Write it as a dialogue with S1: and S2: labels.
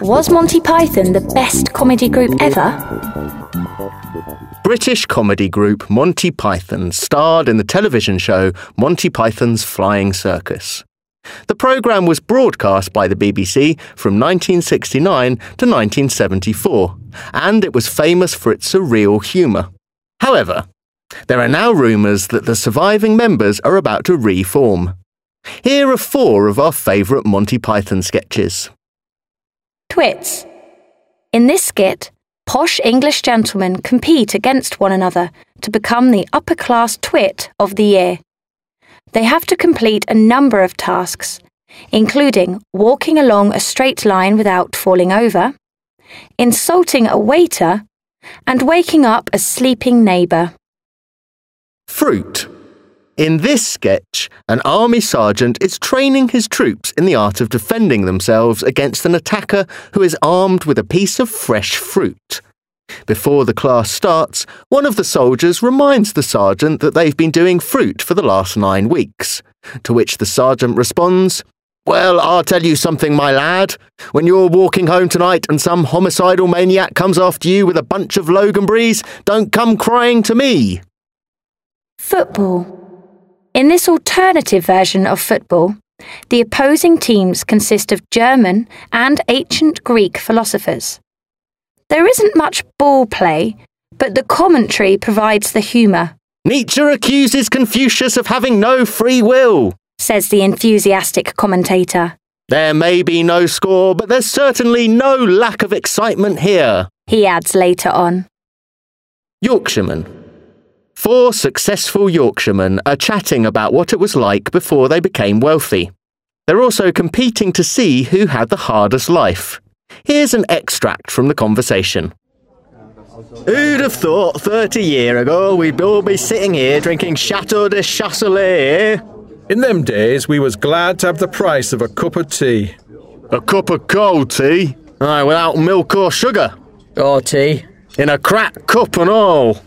S1: Was Monty Python the best comedy group ever?
S2: British comedy group Monty Python starred in the television show Monty Python's Flying Circus. The programme was broadcast by the BBC from 1969 to 1974, and it was famous for its surreal humour. However, there are now rumours that the surviving members are about to reform. Here are four of our favourite Monty Python sketches.
S1: Twits. In this skit, posh English gentlemen compete against one another to become the upper class twit of the year. They have to complete a number of tasks, including walking along a straight line without falling over, insulting a waiter, and waking up a sleeping neighbour.
S2: Fruit. In this sketch, an army sergeant is training his troops in the art of defending themselves against an attacker who is armed with a piece of fresh fruit. Before the class starts, one of the soldiers reminds the sergeant that they've been doing fruit for the last nine weeks. To which the sergeant responds, Well, I'll tell you something, my lad. When you're walking home tonight and some homicidal maniac comes after you with a bunch of Loganberries, don't come crying to me.
S1: Football. In this alternative version of football, the opposing teams consist of German and ancient Greek philosophers. There isn't much ball play, but the commentary provides the humour,
S2: Nietzsche accuses Confucius of having no free will.
S1: says the enthusiastic commentator.
S2: There may be no score, but there's certainly no lack of excitement here.
S1: He adds later on.
S2: Yorkshiremen. Four successful Yorkshiremen are chatting about what it was like before they became wealthy. They're also competing to see who had the hardest life. Here's an extract from the conversation. Who'd have thought 30 year ago we'd all be sitting here drinking Chateau de Chasselas, eh?
S3: In them days, we was glad to have the price of a cup of tea.
S2: A cup of cold tea? Aye, without milk or sugar.
S4: Or tea.
S2: In a cracked cup and all.